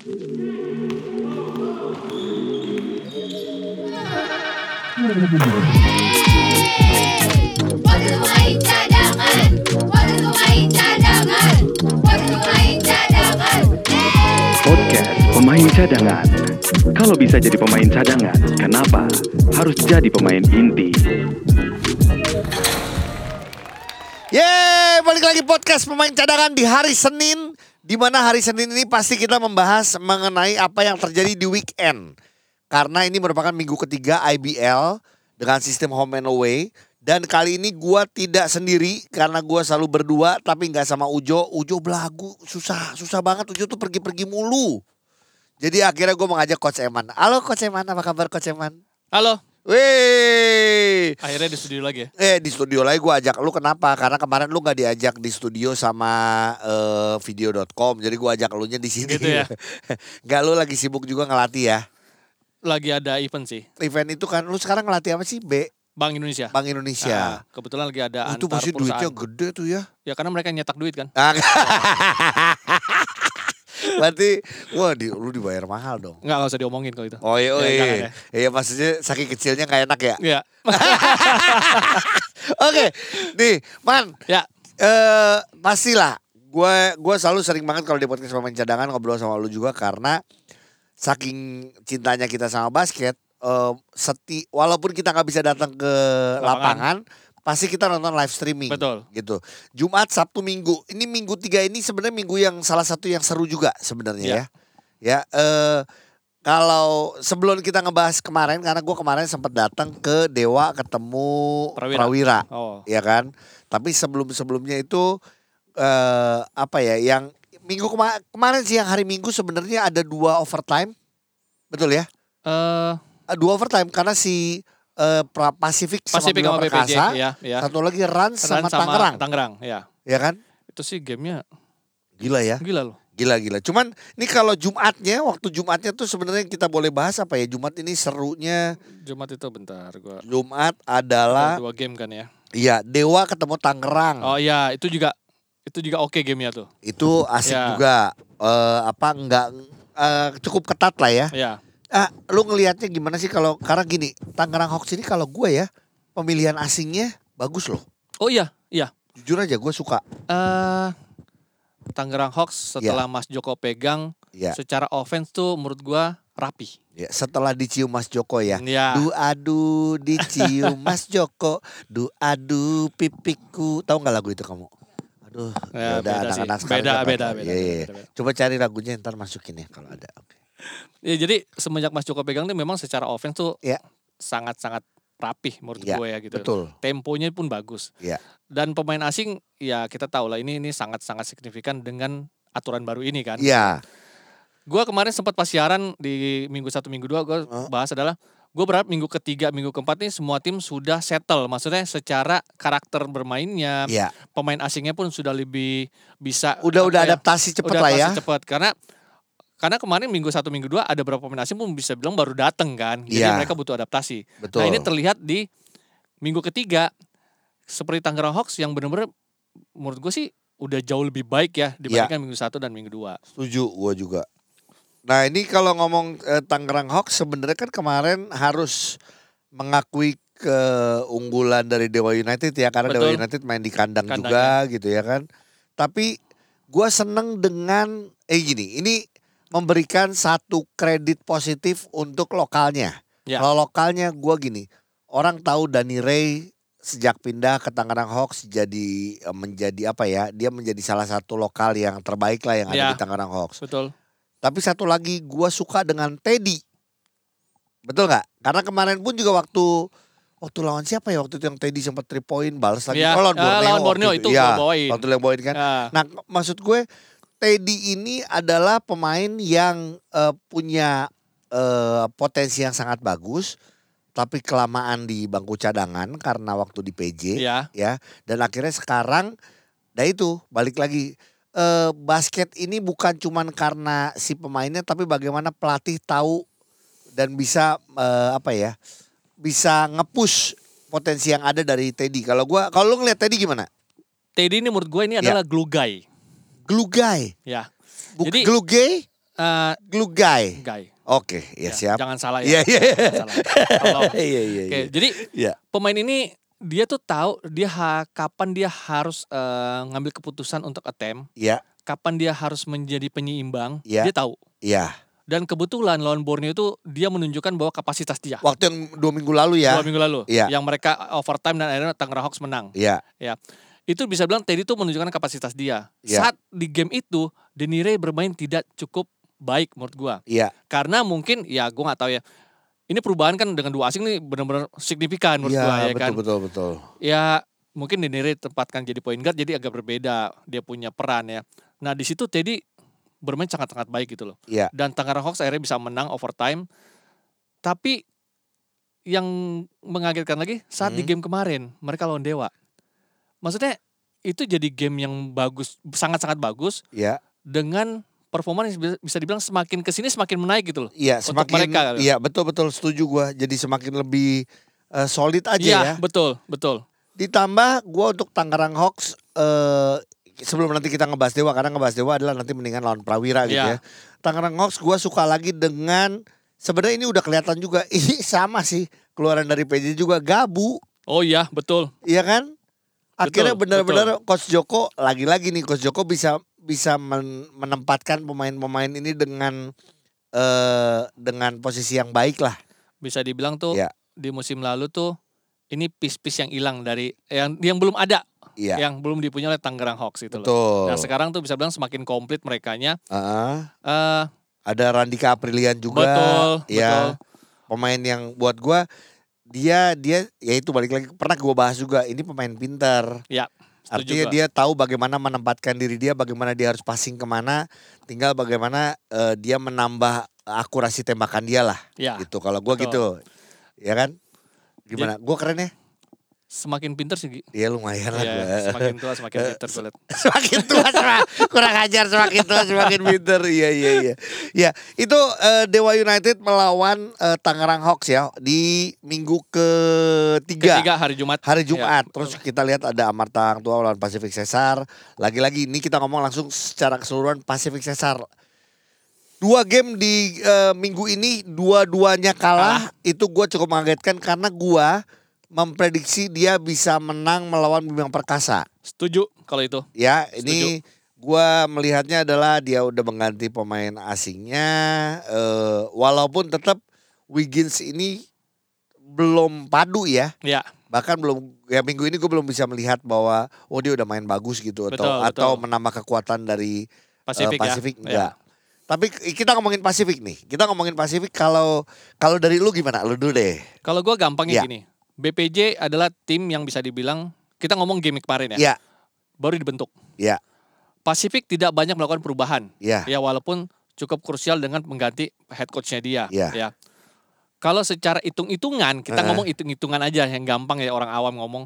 Podcast Pemain Cadangan. Kalau bisa jadi pemain cadangan, kenapa harus jadi pemain inti? Yeay, balik lagi podcast pemain cadangan di hari Senin. Di mana hari Senin ini pasti kita membahas mengenai apa yang terjadi di weekend. Karena ini merupakan minggu ketiga IBL dengan sistem home and away. Dan kali ini gua tidak sendiri karena gua selalu berdua tapi nggak sama Ujo. Ujo belagu susah, susah banget Ujo tuh pergi-pergi mulu. Jadi akhirnya gue mengajak Coach Eman. Halo Coach Eman, apa kabar Coach Eman? Halo, Wih, akhirnya di studio lagi ya? Eh di studio lagi gue ajak lu kenapa? Karena kemarin lu nggak diajak di studio sama eh, video.com, jadi gue ajak lu nya di sini. Gitu ya? Gak lu lagi sibuk juga ngelatih ya? Lagi ada event sih, Event itu kan lu sekarang ngelatih apa sih? B Bank Indonesia. Bank Indonesia. Ah, kebetulan lagi ada Oh, itu antar pasti duitnya gede tuh ya. Ya karena mereka nyetak duit kan. Berarti wah di, lu dibayar mahal dong. Enggak, enggak usah diomongin kalau itu. Oh iya, oh, Ya, iya. jangan ya. Iya maksudnya saking kecilnya nggak enak ya. Iya. Oke, nih Man, ya, eh pastilah gue gue selalu sering banget kalau di podcast pemain cadangan ngobrol sama lu juga karena saking cintanya kita sama basket eh seti walaupun kita nggak bisa datang ke lapangan, pasti kita nonton live streaming Betul. gitu Jumat Sabtu Minggu ini minggu tiga ini sebenarnya minggu yang salah satu yang seru juga sebenarnya Iya. ya ya eh kalau sebelum kita ngebahas kemarin karena gue kemarin sempat datang ke Dewa ketemu Prawira. Prawira oh. ya kan. Tapi sebelum sebelumnya itu eh apa ya yang minggu kema- kemarin sih yang hari Minggu sebenarnya ada dua overtime, betul ya? Eh, Eh, Dua overtime karena si eh pra Pasifik, Pasifik sama sama Bima PPJ, Perkasa, ya, ya. satu lagi Rans sama, Ran Tangerang, Tangerang, ya. ya kan? Itu sih gamenya Gila ya, gila loh. gila gila. Cuman ini kalau Jumatnya, waktu Jumatnya tuh sebenarnya kita boleh bahas apa ya? Jumat ini serunya Jumat itu bentar gua. Jumat Ada adalah dua game kan ya. iya Dewa ketemu Tangerang. Oh iya, itu juga itu juga oke gamenya tuh. Itu asik Ya. juga. Eh apa enggak eh, cukup ketat lah ya. Ya. Ah, lu ngelihatnya gimana sih kalau karena gini, Tangerang Hawks ini kalau gue ya pemilihan asingnya bagus loh. Oh iya, iya. Jujur aja gue suka. Eh Tangerang Hawks setelah Mas Joko pegang Ya, secara offense tuh menurut gua rapi. ya setelah dicium Mas Joko ya. Ya. Du adu dicium Mas Joko, du adu pipiku. Tahu nggak lagu itu kamu? Aduh, ya, Ya, udah anak-anak sekarang Beda, beda, beda, Iya, iya. beda, beda. Coba cari lagunya ntar masukin ya kalau ada. Oke. Ya, jadi semenjak Mas Joko pegang tuh memang secara offense tuh Ya. sangat-sangat rapih menurut Ya, gue ya gitu. Betul. Temponya pun bagus. Ya. Dan pemain asing ya kita tahu lah ini ini sangat-sangat signifikan dengan aturan baru ini kan. Iya. Gue kemarin sempat pas siaran di minggu satu minggu dua gue Oh. bahas adalah gue berharap minggu ketiga minggu keempat nih semua tim sudah settle maksudnya secara karakter bermainnya Iya. pemain asingnya pun sudah lebih bisa Udah udah ya, adaptasi cepet udah lah ya. cepet karena karena kemarin minggu satu minggu dua ada beberapa pemain asing pun bisa bilang baru dateng kan jadi Iya. mereka butuh adaptasi Betul. nah ini terlihat di minggu ketiga seperti Tangerang Hawks yang benar-benar menurut gue sih udah jauh lebih baik ya dibandingkan minggu satu dan minggu dua Setuju gue juga. Nah ini kalau ngomong eh, Tangerang Hawks sebenarnya kan kemarin harus mengakui keunggulan dari Dewa United ya karena Dewa Betul. United main di kandang Kandangnya. juga gitu ya kan. Tapi gue seneng dengan eh gini ini memberikan satu kredit positif untuk lokalnya. Ya. Kalau lokalnya gue gini orang tahu Dani Ray sejak pindah ke Tangerang Hawks jadi eh, menjadi apa ya dia menjadi salah satu lokal yang terbaik lah yang ada Ya. di Tangerang Hawks. betul Tapi satu lagi gua suka dengan Teddy. Betul nggak? Karena kemarin pun juga waktu waktu lawan siapa ya waktu itu yang Teddy sempat 3 point balas lagi. Iya, Oh, lawan ah, Borneo. lawan waktu Borneo itu Iya, gua bawain. Waktu yang bawain kan. Ya, Nah, maksud gue Teddy ini adalah pemain yang eh, punya eh, potensi yang sangat bagus tapi kelamaan di bangku cadangan karena waktu di PJ ya ya. Dan akhirnya sekarang nah itu balik lagi. Eh, basket ini bukan cuman karena si pemainnya tapi bagaimana pelatih tahu dan bisa eh, apa ya bisa ngepush potensi yang ada dari Teddy. Kalau gua kalau lu ngeliat Teddy gimana? Teddy ini menurut gue ini Ya. adalah glue guy glue guy ya Buk Jadi- Eh, Lu guy. guy. Oke, ya, Ya, siap. Jangan salah Iya, ya. iya. Iya, iya, Oke, iya. jadi Iya. pemain ini dia tuh tahu dia ha- kapan dia harus eh, ngambil keputusan untuk attempt, Iya, kapan dia harus menjadi penyeimbang, Iya. dia tahu. iya. Dan kebetulan lawan Borneo itu dia menunjukkan bahwa kapasitas dia. Waktu yang dua minggu lalu ya. Dua minggu lalu, Iya. yang mereka overtime dan akhirnya Tangerang Hawks menang. Iya, Itu bisa bilang Teddy itu menunjukkan kapasitas dia. Iya. Saat di game itu, Denire bermain tidak cukup baik menurut gua. iya. Karena mungkin ya gua nggak tahu ya. Ini perubahan kan dengan dua asing nih benar-benar signifikan menurut Iya, gua ya betul, kan. betul, betul. Ya mungkin Denire tempatkan jadi point guard jadi agak berbeda dia punya peran ya. Nah di situ Teddy bermain sangat-sangat baik gitu loh. Iya. Dan Tangerang Hawks akhirnya bisa menang overtime. Tapi yang mengagetkan lagi saat di Hmm. game kemarin mereka lawan Dewa. Maksudnya itu jadi game yang bagus, sangat-sangat bagus Iya. dengan performa yang bisa- dibilang semakin ke sini semakin menaik gitu loh. Iya, semakin mereka. Iya, betul betul setuju gua. Jadi semakin lebih eh, solid aja Iya ya. betul betul. Ditambah gua untuk Tangerang Hawks eh sebelum nanti kita ngebahas Dewa karena ngebahas Dewa adalah nanti mendingan lawan Prawira gitu ya. Iya. Tangerang Hawks gua suka lagi dengan sebenarnya ini udah kelihatan juga ini sama sih keluaran dari PJ juga Gabu, Oh iya betul. iya kan? Akhirnya benar-benar Coach Joko lagi-lagi nih Coach Joko bisa bisa men- menempatkan pemain-pemain ini dengan eh dengan posisi yang baik lah. Bisa dibilang tuh Iya. di musim lalu tuh ini piece-piece yang hilang dari yang yang belum ada, Iya. yang belum dipunya oleh Tangerang Hawks itu loh. Nah sekarang tuh bisa bilang semakin komplit merekanya. Heeh. eh ada Randika Aprilian juga. betul, ya. betul. Pemain yang buat gua dia dia ya itu balik lagi pernah gua bahas juga ini pemain pintar. Ya, Artinya gua. dia tahu bagaimana menempatkan diri dia, bagaimana dia harus passing ke mana, tinggal bagaimana eh, dia menambah akurasi tembakan dia lah. Ya, Gitu. Kalau gua betul. gitu, ya kan? Gimana? Gua keren ya? Semakin pinter sih. Gi. Iya lumayan lah. Ya, gua. semakin tua semakin pinter gue liat. semakin tua kurang ajar semakin tua semakin pinter iya iya iya ya itu eh, Dewa United melawan eh, Tangerang Hawks ya di minggu ketiga, Ketiga hari Jumat. hari Ya, Jumat betul. terus kita lihat ada Amarta Hang Tua lawan Pacific Cesar lagi-lagi ini kita ngomong langsung secara keseluruhan Pacific Cesar dua game di eh, minggu ini dua-duanya kalah itu gue cukup mengagetkan karena gue memprediksi dia bisa menang melawan Bimang Perkasa Setuju kalau itu. Ya, ini gua melihatnya adalah dia udah mengganti pemain asingnya eh walaupun tetap Wiggins ini belum padu ya. Ya, Bahkan belum ya minggu ini gue belum bisa melihat bahwa oh dia udah main bagus gitu atau Betul, atau betul. menambah kekuatan dari eh, Pasifik, Pasifik ya. enggak. Tapi kita ngomongin Pasifik nih. Kita ngomongin Pasifik kalau kalau dari lu gimana? Lu dulu deh. Kalau gue gampangnya Ya. gini. BPJ adalah tim yang bisa dibilang kita ngomong game kemarin ya. Iya, Baru dibentuk. iya, Pasifik tidak banyak melakukan perubahan. iya. Ya walaupun cukup krusial dengan mengganti head coachnya dia. Iya. Ya. Kalau secara hitung-hitungan, kita Eh. ngomong hitung-hitungan aja yang gampang ya orang awam ngomong.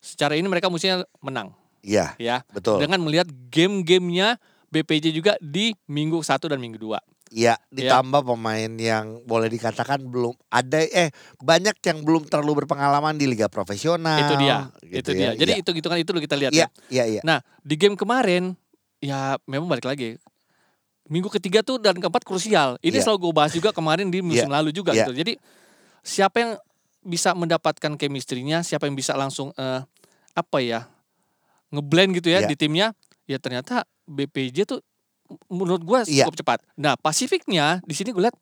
Secara ini mereka mestinya menang Iya, ya. betul. Dengan melihat game-gamenya BPJ juga di minggu 1 dan minggu 2. Iya, ditambah pemain yang boleh dikatakan belum ada eh banyak yang belum terlalu berpengalaman di liga profesional. itu dia. gitu itu ya. dia. Jadi Iya. hitung-hitungan itu dulu kita lihat Iya, ya. iya, iya. Nah, di game kemarin ya memang balik lagi. Minggu ketiga tuh dan keempat krusial. Ini Iya. selalu gue bahas juga kemarin di musim lalu juga Iya. gitu. Jadi siapa yang bisa mendapatkan chemistry-nya, siapa yang bisa langsung eh, apa ya? ngeblend gitu ya Iya. di timnya, ya ternyata BPJ tuh menurut gua Iya. cukup cepat. Nah, Pasifiknya di sini gue lihat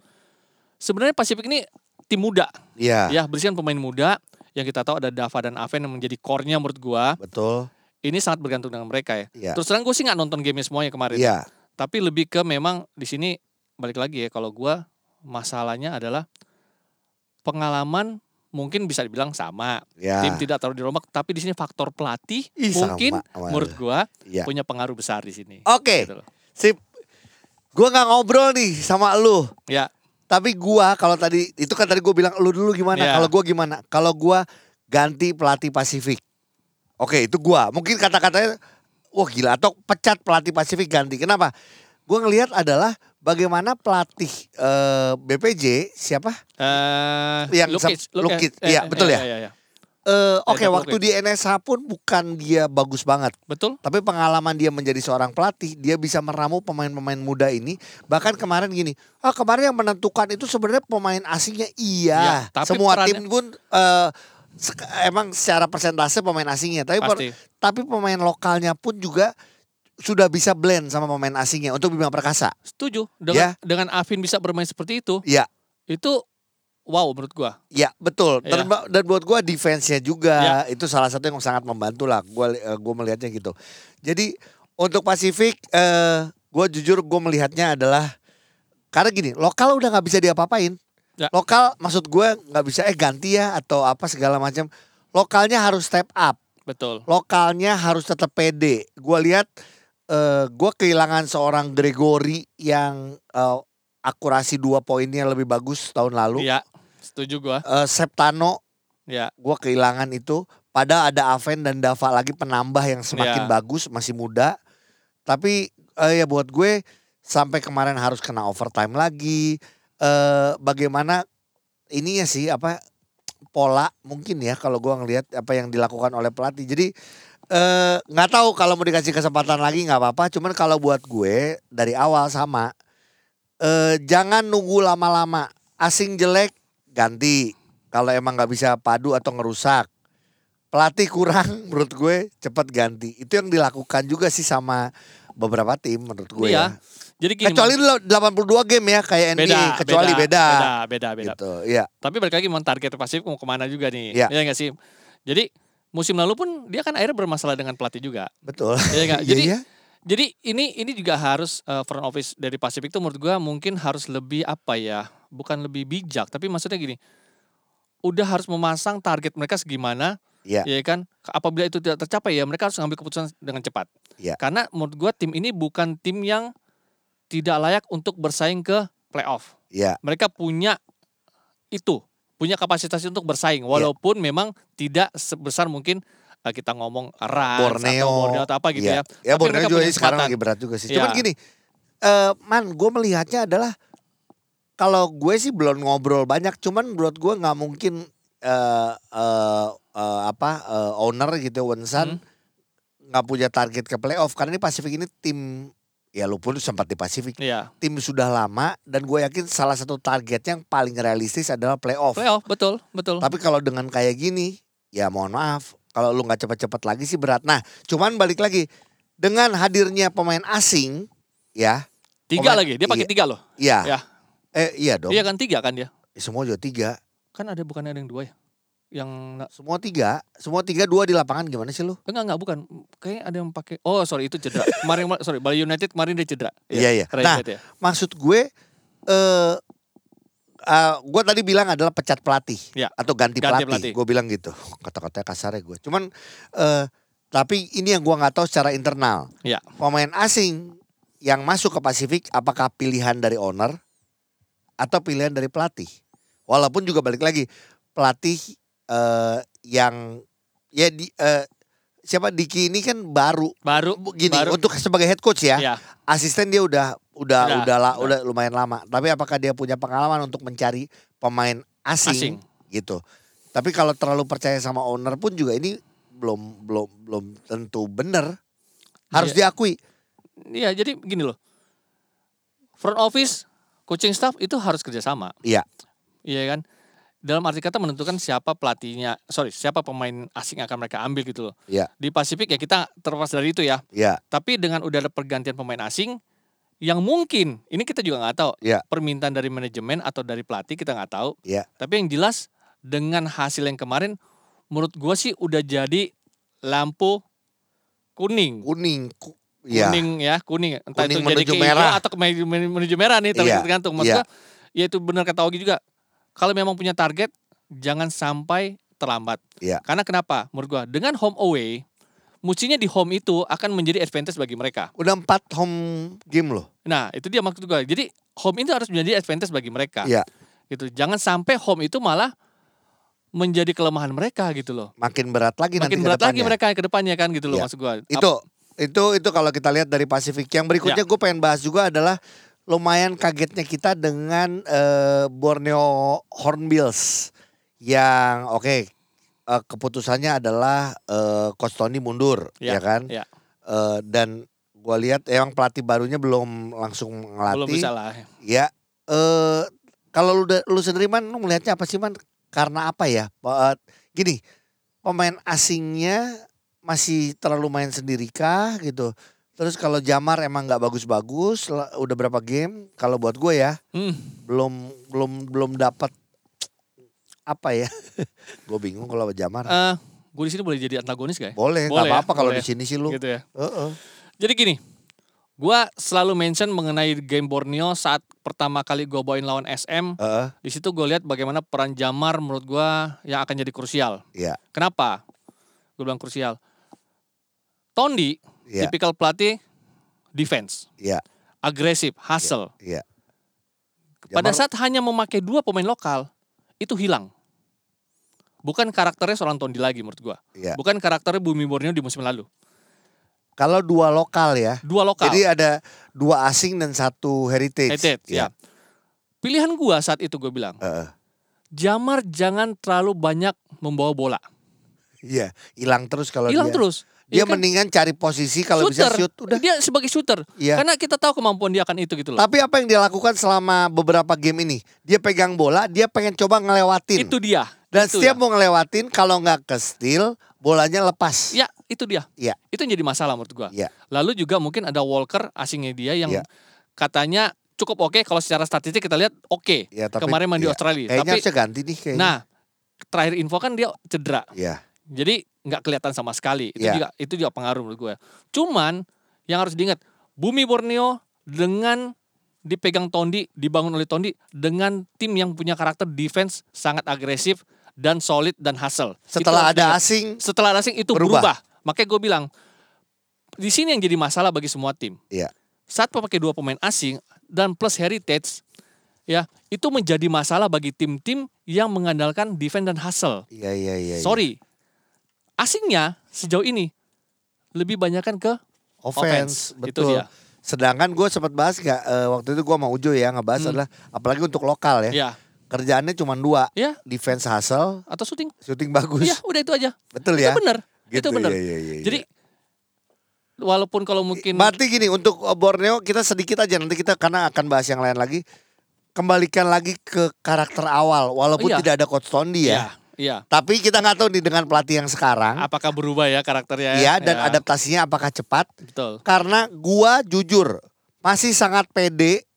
sebenarnya Pasifik ini tim muda Iya, ya, berisikan pemain muda yang kita tahu ada Dava dan Aven yang menjadi core-nya menurut gua. betul. Ini sangat bergantung dengan mereka ya. Iya. Terus terang gue sih nggak nonton game semuanya kemarin. Iya, Tapi lebih ke memang di sini balik lagi ya kalau gua masalahnya adalah pengalaman mungkin bisa dibilang sama. iya. Tim tidak terlalu dirombak tapi di sini faktor pelatih Ih, mungkin sama. menurut gua Iya. punya pengaruh besar di sini. Oke, Gitu loh. Sip. Gua nggak ngobrol nih sama lu. Ya, Tapi gua kalau tadi itu kan tadi gua bilang lu dulu gimana? Iya. Kalau gua gimana? Kalau gua ganti pelatih Pasifik. Oke, itu gua. Mungkin kata-katanya wah gila atau pecat pelatih Pasifik ganti. Kenapa? Gua ngelihat adalah bagaimana pelatih eh, BPJ siapa? eh Yang Lukic, sem- Lukic, iya, betul ya? iya, iya. Eh, oke Ada waktu di NSH pun bukan dia bagus banget. Betul? Tapi pengalaman dia menjadi seorang pelatih, dia bisa meramu pemain-pemain muda ini. Bahkan kemarin gini, ah kemarin yang menentukan itu sebenarnya pemain asingnya iya. Iya, tapi Semua perannya- tim pun sek- emang secara persentase pemain asingnya. Tapi per- tapi pemain lokalnya pun juga sudah bisa blend sama pemain asingnya untuk Bima Perkasa. Setuju. Ya. Dengan dengan Afin bisa bermain seperti itu, Iya, itu wow menurut gua. iya betul. Iya. Dan, dan buat gua defense-nya juga itu salah satu yang sangat membantu lah. Gua eh, gua melihatnya gitu. Jadi untuk Pasifik, eh, gua jujur gua melihatnya adalah karena gini, lokal udah nggak bisa diapa-apain. Ya. Lokal maksud gua nggak bisa eh ganti ya atau apa segala macam. Lokalnya harus step up. Betul. Lokalnya harus tetap pede. Gua lihat eh gua kehilangan seorang Gregory yang eh, akurasi dua poinnya lebih bagus tahun lalu. Iya. Setuju gua. Eh, Septano Ya. gua kehilangan itu. Pada ada Aven dan Dava lagi penambah yang semakin Ya. bagus, masih muda. Tapi eh, ya buat gue sampai kemarin harus kena overtime lagi. Eh bagaimana ininya sih apa pola mungkin ya kalau gua ngelihat apa yang dilakukan oleh pelatih. Jadi eh nggak tahu kalau mau dikasih kesempatan lagi nggak apa-apa. Cuman kalau buat gue dari awal sama eh jangan nunggu lama-lama. Asing jelek ganti. Kalau emang nggak bisa padu atau ngerusak. Pelatih kurang menurut gue cepat ganti. Itu yang dilakukan juga sih sama beberapa tim menurut gue Iya. ya. Jadi gini. Kecuali Mas, 82 game ya kayak NBA. beda, Kecuali beda. Beda, beda, beda. Gitu. Iya. Tapi balik lagi memang target Pasifik mau ke mana juga nih. Iya. Iya nggak sih? Jadi musim lalu pun dia kan akhirnya bermasalah dengan pelatih juga. Betul. Nggak? Iya, Jadi iya. Jadi ini ini juga harus eh, front office dari Pasifik itu menurut gua mungkin harus lebih apa ya? Bukan lebih bijak, tapi maksudnya gini. Udah harus memasang target mereka segimana, Iya. ya kan? Apabila itu tidak tercapai ya mereka harus mengambil keputusan dengan cepat. Iya. Karena menurut gua tim ini bukan tim yang tidak layak untuk bersaing ke playoff. Iya. Mereka punya itu, punya kapasitas untuk bersaing Iya. walaupun memang tidak sebesar mungkin eh, kita ngomong Rans Borneo. atau Borneo atau apa gitu Iya. ya. Ya Tapi Borneo juga sekarang lagi berat juga sih. Cuman Iya. gini, eh man, gue melihatnya adalah kalau gue sih belum ngobrol banyak, cuman menurut gue nggak mungkin eh eh, eh, apa eh, owner gitu Wensan Hmm. nggak punya target ke playoff karena ini Pasifik ini tim ya lu pun sempat di Pasifik Iya. tim sudah lama dan gue yakin salah satu target yang paling realistis adalah playoff. Playoff betul, betul. Tapi kalau dengan kayak gini, ya mohon maaf. Kalau lu nggak cepet-cepet lagi sih berat. Nah, cuman balik lagi dengan hadirnya pemain asing, ya, Tiga pemain- lagi, dia pakai iya. tiga loh. iya, Ya. Eh iya dong. Iya kan tiga kan dia. Semua juga tiga, Kan ada bukan ada yang dua ya? Yang semua tiga, semua tiga dua di lapangan gimana sih lu? enggak enggak bukan. Kayaknya ada yang pakai Oh, sorry itu cedera. kemarin sorry, Bali United kemarin dia cedera. Iya, iya. Keren Nah, ya. Maksud gue, eh, eh, gue tadi bilang adalah pecat pelatih Ya, atau ganti, ganti pelatih. pelatih. Gue bilang gitu, kata-katanya kasarnya gue. Cuman, eh, tapi ini yang gue nggak tahu secara internal. Ya. pemain asing yang masuk ke Pasifik apakah pilihan dari owner atau pilihan dari pelatih? Walaupun juga balik lagi pelatih eh, yang ya di eh, siapa Diki ini kan baru Baru gini baru. untuk sebagai head coach ya. Iya. Asisten dia udah udah Udah, udah la- udah. udah lumayan lama. Tapi apakah dia punya pengalaman untuk mencari pemain asing, Asing. gitu. Tapi kalau terlalu percaya sama owner pun juga ini belum belum belum tentu benar. Harus Iya. diakui. Iya, jadi gini loh. Front office, coaching staff itu harus kerjasama. Iya. Iya kan? Dalam arti kata menentukan siapa pelatihnya, sorry, siapa pemain asing yang akan mereka ambil gitu loh. Iya. Di Pasifik ya kita terlepas dari itu ya. Ya, Tapi dengan udah ada pergantian pemain asing, yang mungkin ini kita juga nggak tahu. Iya. Permintaan dari manajemen atau dari pelatih kita nggak tahu. Iya. Tapi yang jelas dengan hasil yang kemarin, menurut gua sih udah jadi lampu kuning. kuning. Ku, ya. kuning ya kuning entah Kuning itu jadi menuju merah. atau ke menuju, menuju merah nih Iya, tergantung iya. gua, ya itu benar kata Ogi juga kalau memang punya target jangan sampai terlambat Iya. karena kenapa menurut gua dengan home away mestinya di home itu akan menjadi advantage bagi mereka Udah empat home game loh. nah itu dia maksud gua jadi home itu harus menjadi advantage bagi mereka Iya. gitu jangan sampai home itu malah menjadi kelemahan mereka gitu loh Makin berat lagi nanti makin ke berat lagi mereka ke depannya kan gitu loh Iya. maksud gua Itu itu itu kalau kita lihat dari Pasifik. Yang Ya. berikutnya gue pengen bahas juga adalah lumayan kagetnya kita dengan eh, Borneo Hornbills yang oke eh, keputusannya adalah eh, Coach Tony mundur, Ya, ya kan? ya. Eh, dan gua lihat emang pelatih barunya belum langsung ngelatih. Belum bisa lah. Ya, eh kalau lu lu sendiri man, lu melihatnya apa sih man? Karena apa ya? Pa- gini, pemain asingnya masih terlalu main sendiri kah gitu. Terus kalau Jamar emang nggak bagus-bagus, udah berapa game? Kalau buat gue ya, Hmm. belum belum belum dapat apa ya? gue bingung kalau Jamar. Eh, gue di sini boleh jadi antagonis gak ya? boleh, boleh ya, apa-apa kalau di sini sih lu. Gitu ya. Heeh. Jadi gini, gua selalu mention mengenai game Borneo saat pertama kali gua bawain lawan SM. Heeh, Di situ gue lihat bagaimana peran Jamar menurut gua yang akan jadi krusial. Iya, Kenapa? Gue bilang krusial. Tondi, iya, tipikal pelatih defense, iya, agresif, hustle. iya. Pada Jamar- saat hanya memakai dua pemain lokal, itu hilang. Bukan karakternya seorang Tondi lagi menurut gua. Iya. Bukan karakternya Bumi Borneo di musim lalu. Kalau dua lokal ya. Dua lokal. Jadi ada dua asing dan satu heritage. Heritage, Iya. ya. Pilihan gua saat itu gue bilang, Heeh. Jamar jangan terlalu banyak membawa bola. Iya, hilang terus kalau Hilang terus. Dia Ya kan? mendingan cari posisi kalau bisa shoot udah. Dia sebagai shooter. Iya. Karena kita tahu kemampuan dia akan itu gitu loh. Tapi apa yang dia lakukan selama beberapa game ini? Dia pegang bola, dia pengen coba ngelewatin. Itu dia. Dan itu setiap ya. mau ngelewatin kalau nggak ke steal, bolanya lepas. Ya, itu dia. Iya. Itu yang jadi masalah menurut gua. Iya. Lalu juga mungkin ada Walker asingnya dia yang Iya. katanya cukup oke kalau secara statistik kita lihat oke. Iya, tapi- Kemarin main di iya. Australia. Kayaknya Tapi harusnya ganti nih kayaknya. nah, terakhir info kan dia cedera. Iya. Jadi nggak kelihatan sama sekali. Itu Iya. juga itu juga pengaruh menurut gue. Cuman yang harus diingat, Bumi Borneo dengan dipegang Tondi, dibangun oleh Tondi dengan tim yang punya karakter defense sangat agresif dan solid dan hustle. Itu Setelah harus ada asing, setelah ada asing itu berubah. berubah. Makanya gue bilang di sini yang jadi masalah bagi semua tim. Iya. Saat pakai dua pemain asing dan plus heritage ya, itu menjadi masalah bagi tim-tim yang mengandalkan defense dan hustle. iya iya iya. iya. Asingnya sejauh ini lebih banyakkan ke Offense, offense. Itu betul. dia. Sedangkan gue sempat bahas nggak eh, waktu itu gue sama Ujo ya ngebahas Hmm. adalah apalagi untuk lokal ya. ya, Kerjaannya cuma dua, ya defense hustle, atau syuting. shooting bagus. Iya, udah itu aja. Betul ya. Itu benar. Gitu, itu benar. iya, iya, iya, iya. Jadi walaupun kalau mungkin Berarti gini untuk uh, Borneo kita sedikit aja nanti kita karena akan bahas yang lain lagi. Kembalikan lagi ke karakter awal walaupun Iya. tidak ada coach Tondi ya. Iya, iya. Tapi kita nggak tahu nih dengan pelatih yang sekarang. Apakah berubah ya karakternya? Iya dan Ya, adaptasinya apakah cepat? betul. Karena gua jujur masih sangat pede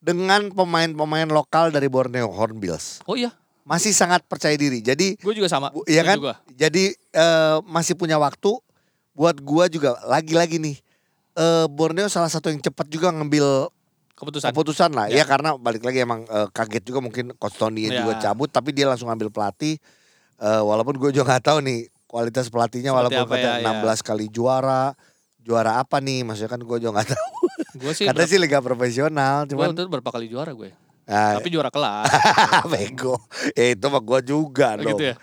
dengan pemain-pemain lokal dari Borneo Hornbills. Oh iya, Masih sangat percaya diri. Jadi gue juga sama. Iya kan? Juga. Jadi eh, masih punya waktu buat gua juga lagi-lagi nih. eh Borneo salah satu yang cepat juga ngambil Keputusan. keputusan lah ya Ya. karena balik lagi emang eh, kaget juga mungkin Coach Tony Ya. juga cabut tapi dia langsung ambil pelatih Eh, walaupun gue juga nggak tahu nih kualitas pelatihnya Seperti walaupun kata ya, 16 kali juara juara apa nih maksudnya kan gue juga nggak tahu Gue sih, berapa, sih liga profesional cuman itu berapa kali juara gue. nah, Tapi juara kelas. bego ya itu mah gue juga Oh, dong gitu ya?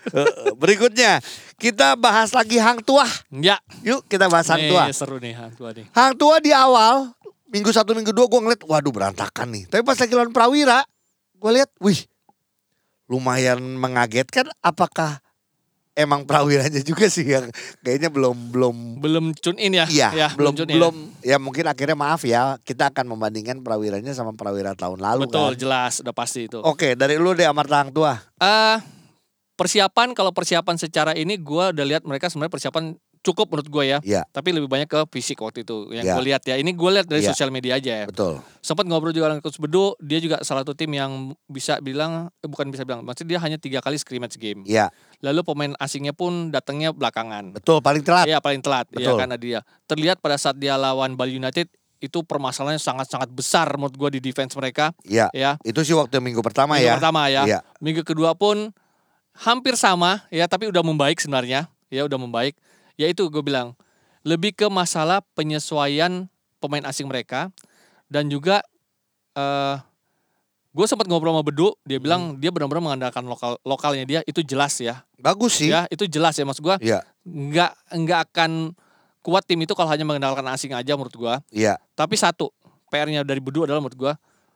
Berikutnya kita bahas lagi Hang Tua ya. yuk kita bahas Hang Nih, Tua seru nih Hang Tua nih. Hang Tua di awal minggu satu minggu dua gue ngeliat waduh berantakan nih. Tapi pas lagi lawan Prawira gue lihat wih lumayan mengagetkan. Apakah emang Prawiranya juga sih yang kayaknya belum belum Belum tune in ya? iya Ya, belum tune in. belum ya mungkin akhirnya maaf ya kita akan membandingkan Prawiranya sama Prawira tahun lalu Betul, kan. jelas, udah pasti itu. Oke dari lu deh Amarta Hang Tua. Eh persiapan kalau persiapan secara ini gue udah lihat mereka sebenarnya persiapan cukup menurut gue ya. Iya. Tapi lebih banyak ke fisik waktu itu yang Iya. gue lihat ya. Ini gue lihat dari Iya. sosial media aja ya. Betul. Sempat ngobrol juga dengan Coach Bedu, dia juga salah satu tim yang bisa bilang eh, bukan bisa bilang, maksudnya dia hanya tiga kali scrimmage game. Iya Lalu pemain asingnya pun datangnya belakangan. betul paling telat. Iya paling telat ya Betul. karena dia terlihat pada saat dia lawan Bali United itu permasalahannya sangat-sangat besar menurut gue di defense mereka Iya ya. itu sih waktu minggu pertama Minggu ya. pertama ya. Iya. Minggu kedua pun hampir sama ya tapi udah membaik sebenarnya ya udah membaik. Ya itu gue bilang lebih ke masalah penyesuaian pemain asing mereka dan juga eh gue sempat ngobrol sama Bedu dia Hmm. bilang dia benar-benar mengandalkan lokal lokalnya dia itu jelas ya Bagus sih. ya itu jelas ya maksud gue Iya nggak nggak akan kuat tim itu kalau hanya mengandalkan asing aja menurut gue iya tapi satu PR-nya dari Bedu adalah menurut gue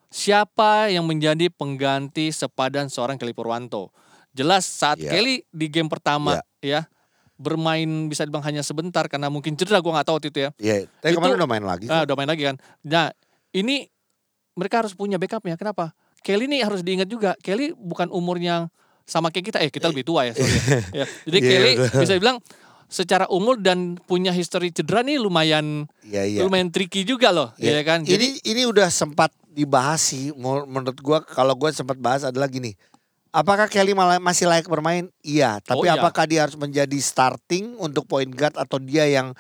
siapa yang menjadi pengganti sepadan seorang Kelly Purwanto. Jelas saat Iya. Kelly di game pertama ya bermain bisa dibilang hanya sebentar karena mungkin cedera gua nggak tahu waktu itu ya. Iya, tapi Itu- kemarin udah main lagi. Ah, udah main lagi kan. Nah, ini mereka harus punya backupnya. Kenapa? Kelly ini harus diingat juga. Kelly bukan umurnya sama kayak kita. Eh, kita lebih tua ya. Sorry. ya. Jadi Iya, Kelly betul. bisa dibilang secara umur dan punya history cedera nih lumayan Iya, iya. lumayan tricky juga loh, Iya. ya kan? Jadi ini ini udah sempat dibahas sih menurut gua kalau gua sempat bahas adalah gini. Apakah Kelly malah masih layak bermain? Iya, tapi Oh, iya. apakah dia harus menjadi starting untuk point guard atau dia yang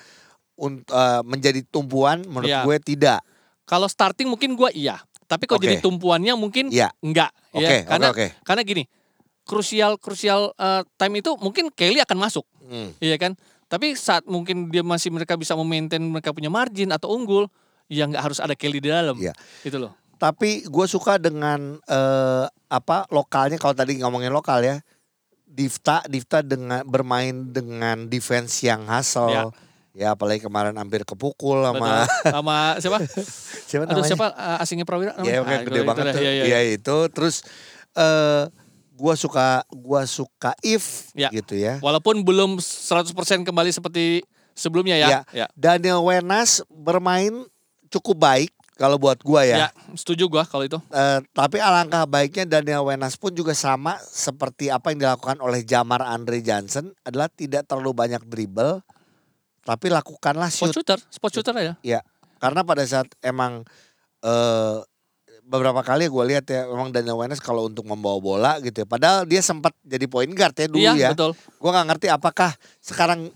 eh, menjadi tumpuan? Menurut Iya. gue tidak. kalau starting mungkin gua iya, tapi kalau Oke. jadi tumpuannya mungkin Iya. enggak Oke, ya. Karena oke. karena gini, krusial krusial eh, time itu mungkin Kelly akan masuk. Hmm. Iya kan? Tapi saat mungkin dia masih mereka bisa memaintain mereka punya margin atau unggul, ya nggak harus ada Kelly di dalam. Iya. Itu loh. Tapi gue suka dengan eh, apa lokalnya kalau tadi ngomongin lokal ya. Divta, Divta dengan bermain dengan defense yang hustle. Ya. Ya apalagi kemarin hampir kepukul sama Betul. sama siapa? siapa Aduh namanya? siapa eh, asingnya Prawira namanya? Kan Ah, gede itu banget dah. tuh. Iya, iya. Iya itu. Terus eh gua suka gua suka if Ya. gitu ya. Walaupun belum 100% kembali seperti sebelumnya ya. Iya. Ya. Daniel Wenas bermain cukup baik kalau buat gua ya. Ya, setuju gua kalau itu. Eh, tapi alangkah baiknya Daniel Wenas pun juga sama seperti apa yang dilakukan oleh Jamar Andre Johnson adalah tidak terlalu banyak dribble tapi lakukanlah Spot shoot shooter, spot shooter aja. karena pada saat emang eh beberapa kali gue lihat ya emang Daniel Wenas kalau untuk membawa bola gitu ya padahal dia sempat jadi point guard ya dulu Iya, ya betul. gue nggak ngerti apakah sekarang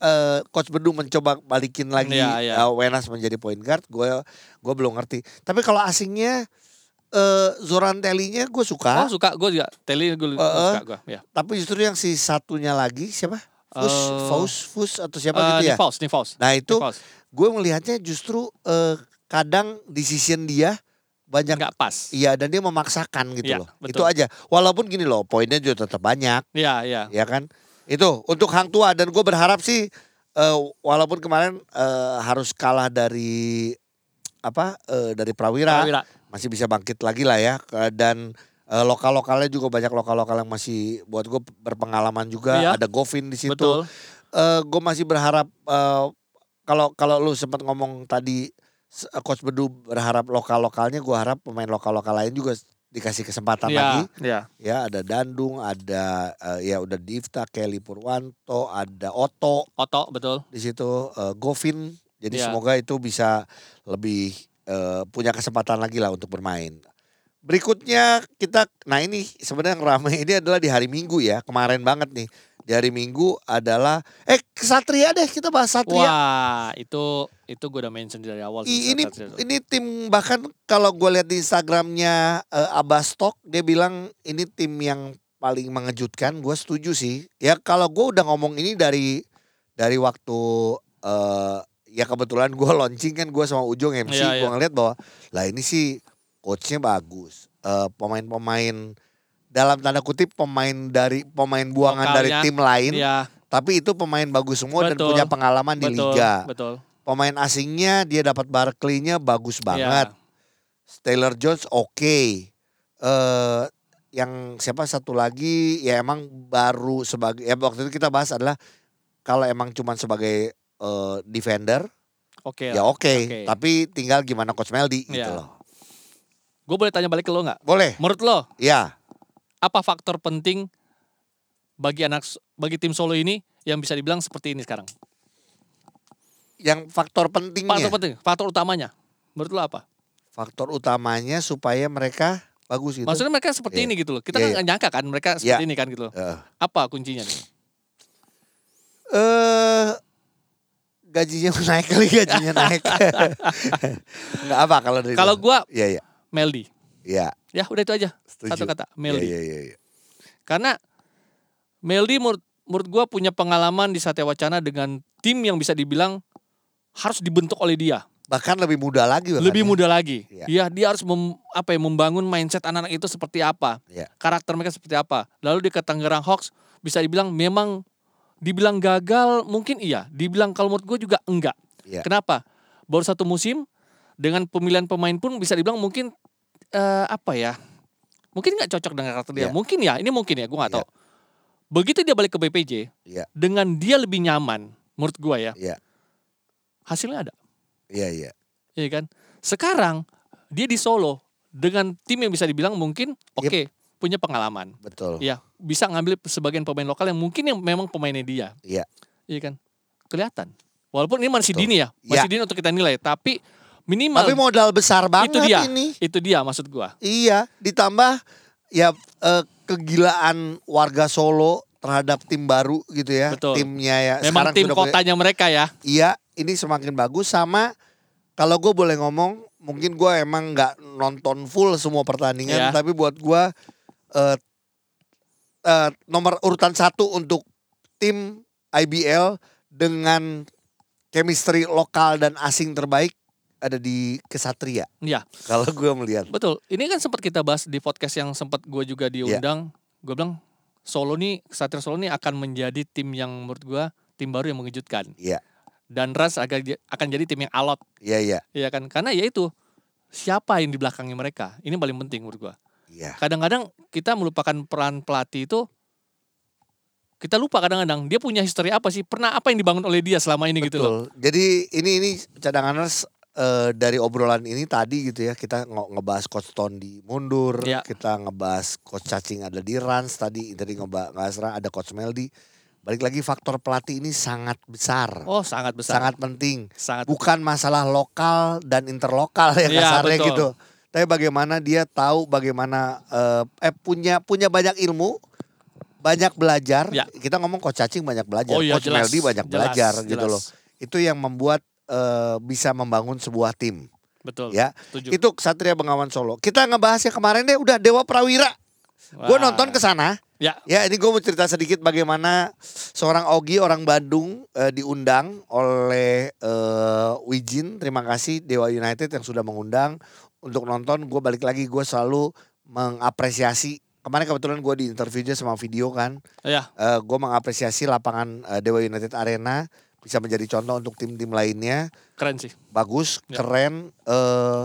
eh, coach Bedu mencoba balikin lagi Iya, iya. eh, Wenas menjadi point guard gue gue belum ngerti tapi kalau asingnya eh Zoran Telly-nya gue Oh, suka suka gua juga. Telly gua Eh, eh. suka gua, ya. tapi justru yang si satunya lagi siapa Fus Eh, Faus Fus atau siapa Eh, gitu ya Nifaus, Nifaus. nah itu gue melihatnya justru eh, kadang decision dia banyak nggak pas. Iya dan dia memaksakan gitu Iya, loh. betul. Itu aja. Walaupun gini loh, poinnya juga tetap banyak, Iya, iya. ya kan? Itu untuk Hang Tua dan gue berharap sih eh, walaupun kemarin eh, harus kalah dari apa eh, dari Prawira, Prawira. masih bisa bangkit lagi lah ya dan eh, lokal-lokalnya juga banyak lokal-lokal yang masih buat gue berpengalaman juga. Iya. Ada Govin di situ. Betul. gue masih berharap kalau kalau lu sempat ngomong tadi coach Bedu berharap lokal-lokalnya gue harap pemain lokal-lokal lain juga dikasih kesempatan Iya, lagi iya. ya ada Dandung ada eh, ya udah Divta Kelly Purwanto ada Oto Oto, betul. di situ eh, Govin jadi Iya. semoga itu bisa lebih eh, punya kesempatan lagi lah untuk bermain berikutnya kita nah ini sebenarnya yang ramai ini adalah di hari Minggu ya kemarin banget nih di hari Minggu adalah eh Satria deh kita bahas Satria Wah, itu itu gue udah mention dari awal. I- sih, ini Satria ini tim bahkan kalau gue lihat di Instagramnya eh, Abastok dia bilang ini tim yang paling mengejutkan gue setuju sih ya kalau gue udah ngomong ini dari dari waktu eh ya kebetulan gue launching kan gue sama Ujung MC Iya, gue iya. ngeliat bahwa lah ini sih coachnya bagus Eh, pemain-pemain dalam tanda kutip pemain dari pemain buangan dari Lokalnya, tim lain Iya, tapi itu pemain bagus semua dan Betul. punya pengalaman di betul, liga betul. pemain asingnya dia dapat Barkley-nya bagus banget. Iya. Taylor Jones oke. Eh yang siapa satu lagi ya emang baru sebagai ya waktu itu kita bahas adalah kalau emang cuman sebagai eh, defender Oke. ya oke, oke. tapi tinggal gimana coach Meldi gitu Iya. loh. Gue boleh tanya balik ke lo nggak? Boleh. Menurut lo, Ya, apa faktor penting bagi anak bagi tim Solo ini yang bisa dibilang seperti ini sekarang? yang faktor pentingnya. Faktor penting, faktor utamanya. Menurut lo apa? faktor utamanya supaya mereka bagus gitu. Maksudnya mereka seperti Iya. ini gitu loh. Kita Iya, kan nggak nyangka kan mereka Iya. seperti ini kan gitu loh. Eh, Apa kuncinya? nih? eh gajinya naik kali gajinya naik. Enggak apa kalau dari Kalau gua Iya iya. Meldi. Iya, Ya udah itu aja. setuju. Satu kata, Meldi. Iya iya iya. Karena Meldi menurut, menurut gue punya pengalaman di Satya Wacana dengan tim yang bisa dibilang harus dibentuk oleh dia. Bahkan lebih muda lagi bahkan Lebih ya. muda lagi. Iya. Ya, dia harus mem- apa ya, membangun mindset anak-anak itu seperti apa. Iya. Karakter mereka seperti apa. Lalu di ke Tangerang Hawks bisa dibilang memang dibilang gagal mungkin iya. Dibilang kalau menurut gue juga enggak. Iya. Kenapa? Baru satu musim dengan pemilihan pemain pun bisa dibilang mungkin eh, apa ya? Mungkin nggak cocok dengan karakter dia. Iya. Mungkin ya, ini mungkin ya, gue nggak Iya. tahu. Begitu dia balik ke BPJ, Iya. dengan dia lebih nyaman, menurut gua ya, Iya. hasilnya ada, Iya, iya. ya kan? Sekarang dia di Solo dengan tim yang bisa dibilang mungkin oke punya pengalaman, Betul. ya bisa ngambil sebagian pemain lokal yang mungkin yang memang pemainnya dia, Iya. iya kan? Kelihatan. Walaupun ini masih Betul. dini ya, masih Iya. dini untuk kita nilai, tapi minimal Tapi modal besar banget itu dia, ini. itu dia maksud gua. Iya, ditambah ya eh, kegilaan warga Solo terhadap tim baru gitu ya. Betul. Timnya ya. Memang sekarang tim sudah punya- kotanya mereka ya. Iya, ini semakin bagus sama kalau gue boleh ngomong, mungkin gue emang nggak nonton full semua pertandingan, Iya. tapi buat gue eh, eh, nomor urutan satu untuk tim IBL dengan chemistry lokal dan asing terbaik ada di Kesatria. Iya. Kalau gue melihat, Betul. Ini kan sempat kita bahas di podcast yang sempat gue juga Iya. diundang. Gue bilang Solo nih, Satria Solo nih akan menjadi tim yang menurut gue tim baru yang mengejutkan. Iya. Dan Ras akan akan jadi tim yang alot, iya iya, ya kan? Karena ya itu siapa yang di belakangnya mereka. Ini paling penting menurut gue. iya. Kadang-kadang kita melupakan peran pelatih itu. Kita lupa kadang-kadang dia punya histori apa sih? Pernah apa yang dibangun oleh dia selama ini gitu loh. Betul. Jadi ini ini cadanganers eh, dari obrolan ini tadi gitu ya kita nge- ngebahas coach Tondi mundur, Ya. kita ngebahas coach Cacing ada di Rans tadi tadi ngebahas ada coach Meldi. Balik lagi faktor pelatih ini sangat besar. Oh sangat besar. sangat penting. sangat Bukan masalah lokal dan interlokal ya Iya, kasarnya betul. gitu. Tapi bagaimana dia tahu bagaimana eh, eh punya punya banyak ilmu, banyak belajar. Ya. Kita ngomong coach Cacing banyak belajar, Oh iya, coach jelas, Meldi banyak jelas, belajar gitu jelas. loh. Itu yang membuat eh, bisa membangun sebuah tim Betul. ya. Setuju. Itu Satria Bengawan Solo. Kita ngebahasnya kemarin deh udah Dewa Prawira. Gue nonton ke sana. Ya. Ya, ini gue mau cerita sedikit bagaimana seorang Ogi orang Bandung eh, diundang oleh eh, Wijin. Terima kasih Dewa United yang sudah mengundang untuk nonton. Gue balik lagi gue selalu mengapresiasi. Kemarin kebetulan gue di interview sama video kan. Ya. Eh, gue mengapresiasi lapangan eh, Dewa United Arena bisa menjadi contoh untuk tim-tim lainnya Keren sih. bagus, Ya. keren. eh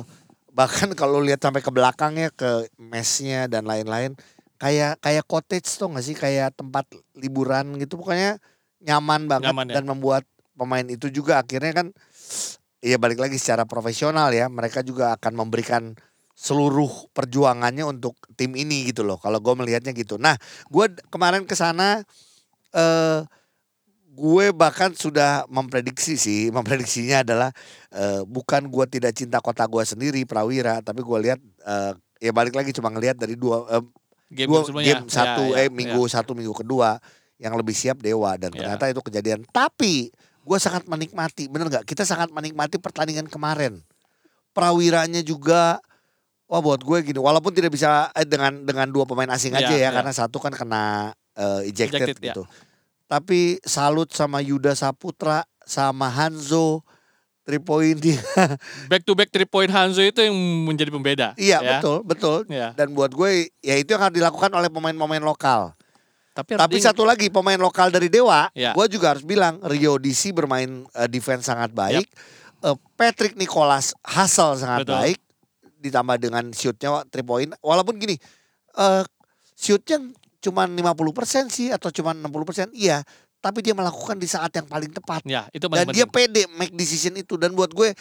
bahkan kalau lihat sampai ke belakangnya ke mesnya dan lain-lain, kayak kayak cottage tuh nggak sih kayak tempat liburan gitu, pokoknya nyaman banget Nyaman ya. dan membuat pemain itu juga akhirnya kan, ya balik lagi secara profesional ya, mereka juga akan memberikan seluruh perjuangannya untuk tim ini gitu loh. Kalau gue melihatnya gitu. Nah, gue kemarin ke sana. eh gue bahkan sudah memprediksi sih, memprediksinya adalah eh, bukan gue tidak cinta kota gue sendiri Prawira, tapi gue lihat eh, ya balik lagi cuma ngelihat dari dua eh, Game dua game satu Ya, ya, eh minggu satu minggu kedua yang lebih siap Dewa dan Ya. ternyata itu kejadian. Tapi gue sangat menikmati, bener nggak? Kita sangat menikmati pertandingan kemarin. Prawiranya juga Wah buat gue gini, walaupun tidak bisa eh, dengan dengan dua pemain asing Iya, aja ya, iya. karena satu kan kena eh, ejected, Ejected, ya. gitu. Tapi salut sama Yuda Saputra, sama Hanzo, three point dia. Back to back three point Hanzo itu yang menjadi pembeda. iya ya. betul, betul. Ya. Dan buat gue ya itu yang harus dilakukan oleh pemain-pemain lokal. Tapi, Tapi satu lagi pemain lokal dari Dewa, Ya. gue juga harus bilang Rio DC bermain eh, defense sangat baik. Eh, Patrick Nicholas hustle sangat Betul. baik, ditambah dengan shootnya three point. Walaupun gini, eh shootnya cuma 50% sih atau cuma 60%, iya. Tapi dia melakukan di saat yang paling tepat. Ya, itu Dan dia pede make decision itu. Dan buat gue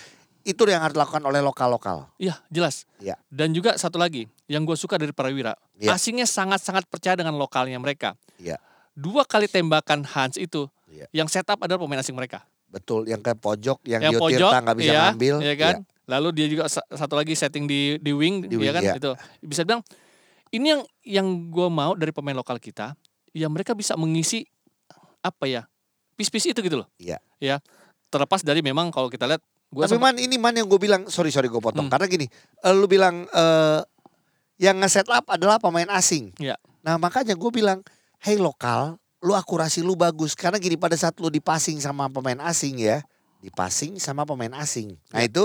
itu yang harus dilakukan oleh lokal-lokal. Iya, jelas. Iya. Dan juga satu lagi, yang gue suka dari Prawira, Iya. asingnya sangat-sangat percaya dengan lokalnya mereka. Iya. Dua kali tembakan Hans itu, Iya. yang setup adalah pemain asing mereka. Betul, yang ke pojok, yang, yang pojok, nggak bisa iya, ngambil. iya kan? Lalu dia juga sa- satu lagi setting di di wing, Di ya wing, kan? iya. Itu bisa bilang ini yang yang gue mau dari pemain lokal kita, ya mereka bisa mengisi apa ya pis-pis itu gitu loh. Iya. Ya terlepas dari memang kalau kita lihat gue Tapi man ini man yang gue bilang sorry sorry gue potong Hmm. karena gini, eh, lu bilang eh yang nge-set up adalah pemain asing. Iya. Nah makanya gue bilang, hey lokal, lu akurasi lu bagus karena gini pada saat lu dipasing sama pemain asing ya, dipasing sama pemain asing. Nah Iya. itu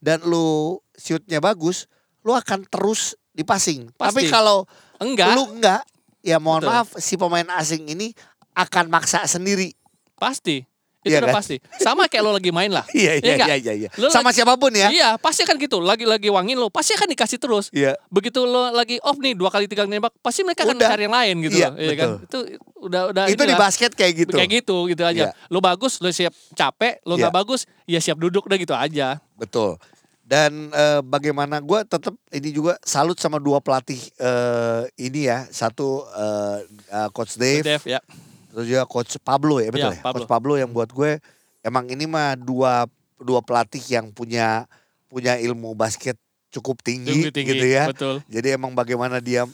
dan lu shootnya bagus, lu akan terus dipasing. Tapi Pasti. kalau enggak lu enggak, ya mohon Betul. maaf si pemain asing ini akan maksa sendiri. pasti Itu Iya udah kan? pasti. Sama kayak lo lagi main lah. Iya iya iya iya. iya. Lo Sama lagi- siapa pun ya. Iya, pasti akan gitu. Lagi-lagi wangin lo, pasti akan dikasih terus. Iya. Begitu lo lagi off nih dua kali tiga kali nembak, pasti mereka akan Udah. cari yang lain gitu. Iya, loh, kan? Itu udah udah Itu di inilah. basket kayak gitu. Kayak gitu gitu Iya. aja. Lo bagus, lo siap capek, lo Iya. bagus, ya siap duduk udah gitu aja. Betul. Dan eh, bagaimana gue tetap ini juga salut sama dua pelatih eh, ini ya. Satu eh, eh, Coach Dave, Dev ya. terus juga Coach Pablo ya betul Iya, ya. Pablo. Coach Pablo yang buat gue emang ini mah dua dua pelatih yang punya punya ilmu basket cukup tinggi, Tinggi, tinggi, gitu ya. Betul. Jadi emang bagaimana dia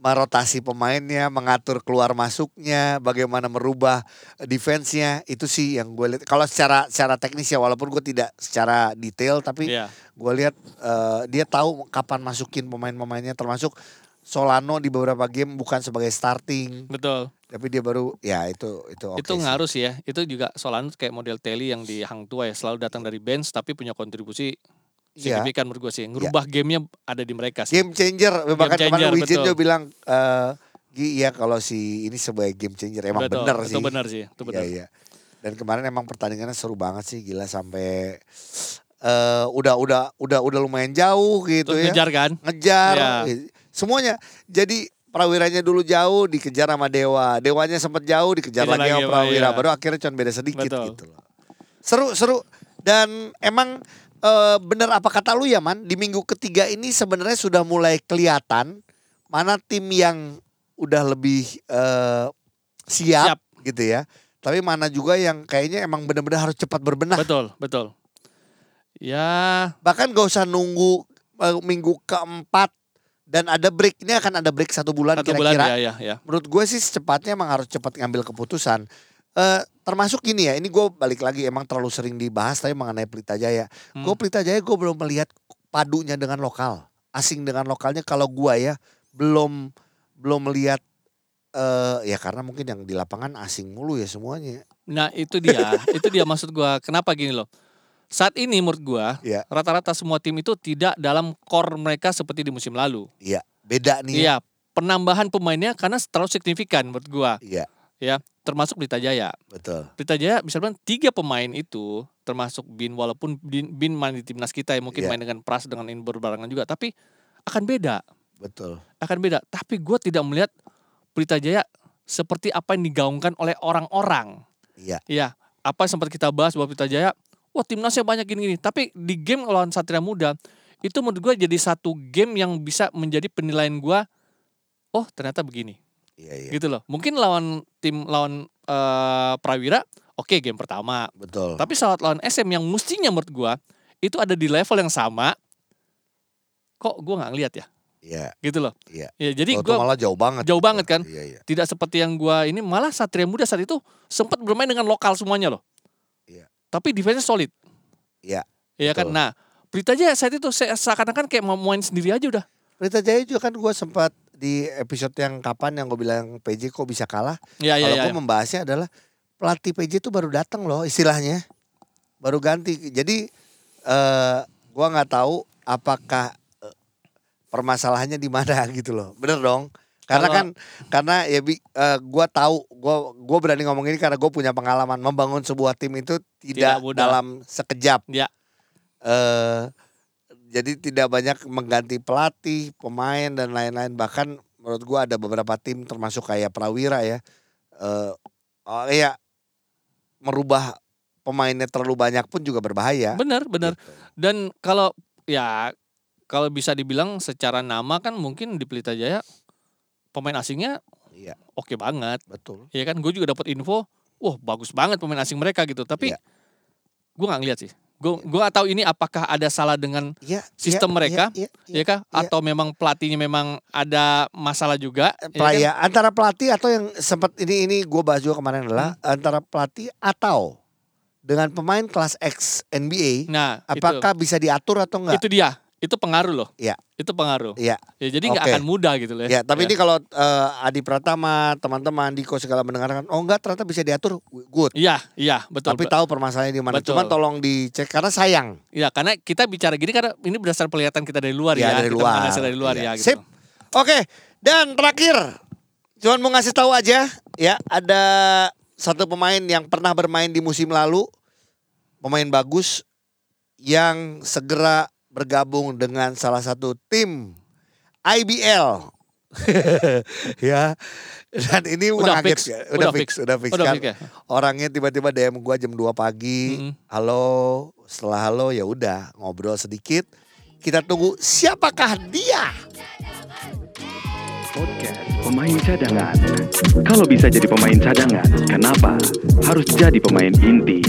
merotasi pemainnya, mengatur keluar masuknya, bagaimana merubah defense-nya, itu sih yang gue lihat. Kalau secara secara teknis ya walaupun gue tidak secara detail tapi Iya. gue lihat eh, dia tahu kapan masukin pemain-pemainnya termasuk Solano di beberapa game bukan sebagai starting Betul. tapi dia baru ya itu itu oke itu ngaruh sih ya. Itu juga Solano kayak model Telly yang di Hang Tua ya, selalu datang dari bench tapi punya kontribusi Iya. signifikan menurut gue sih. Ngerubah gamenya ada di mereka sih. game changer bahkan kemarin changer, Wijin betul. juga bilang Gi iya kalau si ini sebagai game changer emang betul, bener itu sih benar sih. Itu benar. Iya, iya. Dan kemarin emang pertandingannya seru banget sih gila sampai eh udah udah udah udah lumayan jauh gitu Terus ya. ngejar kan? Ngejar. Iya. Semuanya. Jadi Prawiranya dulu jauh dikejar sama Dewa. Dewanya sempat jauh dikejar Kejar lagi sama sama, Prawira. iya. Baru akhirnya cuma beda sedikit Betul. gitu loh. Seru seru. Dan emang eh, bener apa kata lu ya man, di minggu ketiga ini sebenarnya sudah mulai kelihatan mana tim yang udah lebih eh, siap, Siap. gitu ya. Tapi mana juga yang kayaknya emang benar-benar harus cepat berbenah. Betul, betul. Ya, Bahkan gak usah nunggu eh, minggu keempat dan ada break. Ini akan ada break satu bulan satu bulan kira-kira. ya, ya, ya. Menurut gue sih secepatnya emang harus cepat ngambil keputusan. Eh termasuk gini ya, ini gue balik lagi emang terlalu sering dibahas tapi mengenai Pelita Jaya. Hmm. Gue Pelita Jaya gue belum melihat padunya dengan lokal, asing dengan lokalnya. Kalau gue ya belum belum melihat eh ya karena mungkin yang di lapangan asing mulu ya semuanya. Nah, itu dia. itu dia maksud gua. Kenapa gini loh? Saat ini menurut gua, Iya. rata-rata semua tim itu tidak dalam core mereka seperti di musim lalu. Iya, beda nih. Iya, penambahan pemainnya karena terlalu signifikan menurut gua. Iya, Ya, termasuk Pelita Jaya. betul. Pelita Jaya bisa bilang tiga pemain itu termasuk Bin walaupun Bin, Bin main di timnas kita ya mungkin Iya. main dengan Pras dengan ini berbarengan juga tapi akan beda Betul. akan beda tapi gue tidak melihat Pelita Jaya seperti apa yang digaungkan oleh orang-orang Iya. ya apa yang sempat kita bahas bahwa Pelita Jaya wah timnasnya banyak gini-gini tapi di game lawan Satria Muda itu menurut gue jadi satu game yang bisa menjadi penilaian gue oh ternyata begini Iya, iya. gitu loh mungkin lawan tim lawan eh, Prawira oke game pertama Betul. tapi saat lawan SM yang mestinya menurut gua itu ada di level yang sama, kok gua nggak ngeliat ya, Iya, gitu loh. iya. Ya jadi gua malah jauh banget. jauh gitu. banget kan? Iya, iya. tidak seperti yang gua ini malah Satria Muda saat itu sempat bermain dengan lokal semuanya loh. Iya. Tapi defense solid. Iya, Iya kan? Nah, Pelita aja saat itu se- seakan-akan kayak mau main sendiri aja udah. Pelita Jaya juga kan gue sempat di episode yang kapan yang gue bilang PJ kok bisa kalah. Iya iya Kalau iya. gue membahasnya adalah pelatih PJ itu baru datang loh istilahnya, baru ganti. Jadi eh gue nggak tahu apakah eh, permasalahannya di mana gitu loh. Bener dong. Karena Kalau- kan karena ya bi, eh, gua tahu gua gua berani ngomong ini karena gue punya pengalaman membangun sebuah tim itu tidak, Tidak mudah. dalam sekejap. Ya. eh jadi tidak banyak mengganti pelatih, pemain dan lain-lain. Bahkan menurut gua ada beberapa tim termasuk kayak Prawira ya. Eh oh, ya merubah pemainnya terlalu banyak pun juga berbahaya. Benar benar. Gitu. Dan kalau ya kalau bisa dibilang secara nama kan mungkin di Pelita Jaya pemain asingnya Iya, oke banget. betul. ya kan gue juga dapat info wah bagus banget pemain asing mereka gitu tapi Iya. gue nggak ngeliat sih gue gue tahu ini apakah ada salah dengan Iya, Sistem iya, mereka, iya, iya, ya kah Iya. atau memang pelatihnya memang ada masalah juga ya kan? Pelaya antara pelatih atau yang sempat ini ini gue bahas juga kemarin adalah Hmm. antara pelatih atau dengan pemain kelas X NBA nah apakah bisa diatur atau itu, enggak? itu dia itu pengaruh loh Iya. itu pengaruh Iya. ya jadi nggak Oke. akan mudah gitu loh Ya, tapi ini kalau eh, Adi Pratama, teman-teman Diko segala mendengarkan, oh enggak ternyata bisa diatur, good. iya iya betul tapi tahu permasalahannya di mana. Cuman tolong dicek karena sayang. Iya karena kita bicara gini karena ini berdasar penglihatan kita dari luar Iya, ya, dari kita luar. dari luar Iya. ya gitu. Sip. Oke, dan terakhir, cuman mau ngasih tahu aja, ya ada satu pemain yang pernah bermain di musim lalu, pemain bagus yang segera bergabung dengan salah satu tim IBL. ya. Dan ini Udah mengagetkan. fix, Udah, udah fix, fix, udah fix. udah kan. fix ya. Orangnya tiba-tiba DM gua jam 2 pagi. Mm-mm. Halo, setelah halo ya udah ngobrol sedikit. Kita tunggu siapakah dia? Podcast pemain cadangan. Kalau bisa jadi pemain cadangan, kenapa harus jadi pemain inti?